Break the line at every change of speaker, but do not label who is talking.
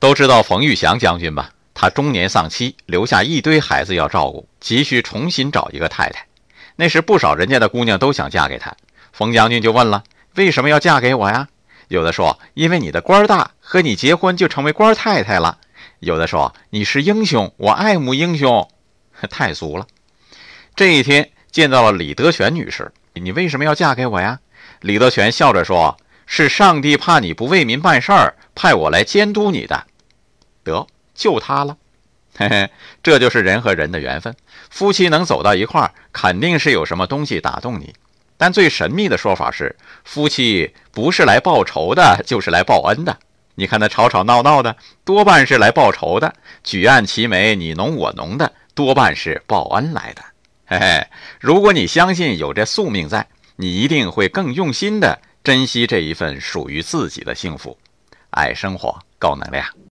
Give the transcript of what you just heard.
都知道冯玉祥将军吧？他中年丧妻，留下一堆孩子要照顾，急需重新找一个太太。那时不少人家的姑娘都想嫁给他，冯将军就问了：“为什么要嫁给我呀？”有的说：“因为你的官大，和你结婚就成为官太太了。”有的说：“你是英雄，我爱慕英雄。”太俗了。这一天见到了李德全女士，你为什么要嫁给我呀？李德全笑着说：“是上帝怕你不为民办事儿，派我来监督你的。”得，就他了。嘿嘿，这就是人和人的缘分。夫妻能走到一块儿，肯定是有什么东西打动你。但最神秘的说法是，夫妻不是来报仇的，就是来报恩的。你看那吵吵闹闹的，多半是来报仇的；举案齐眉，你侬我侬的，多半是报恩来的。嘿嘿，如果你相信有这宿命在，你一定会更用心的珍惜这一份属于自己的幸福。爱生活，高能量。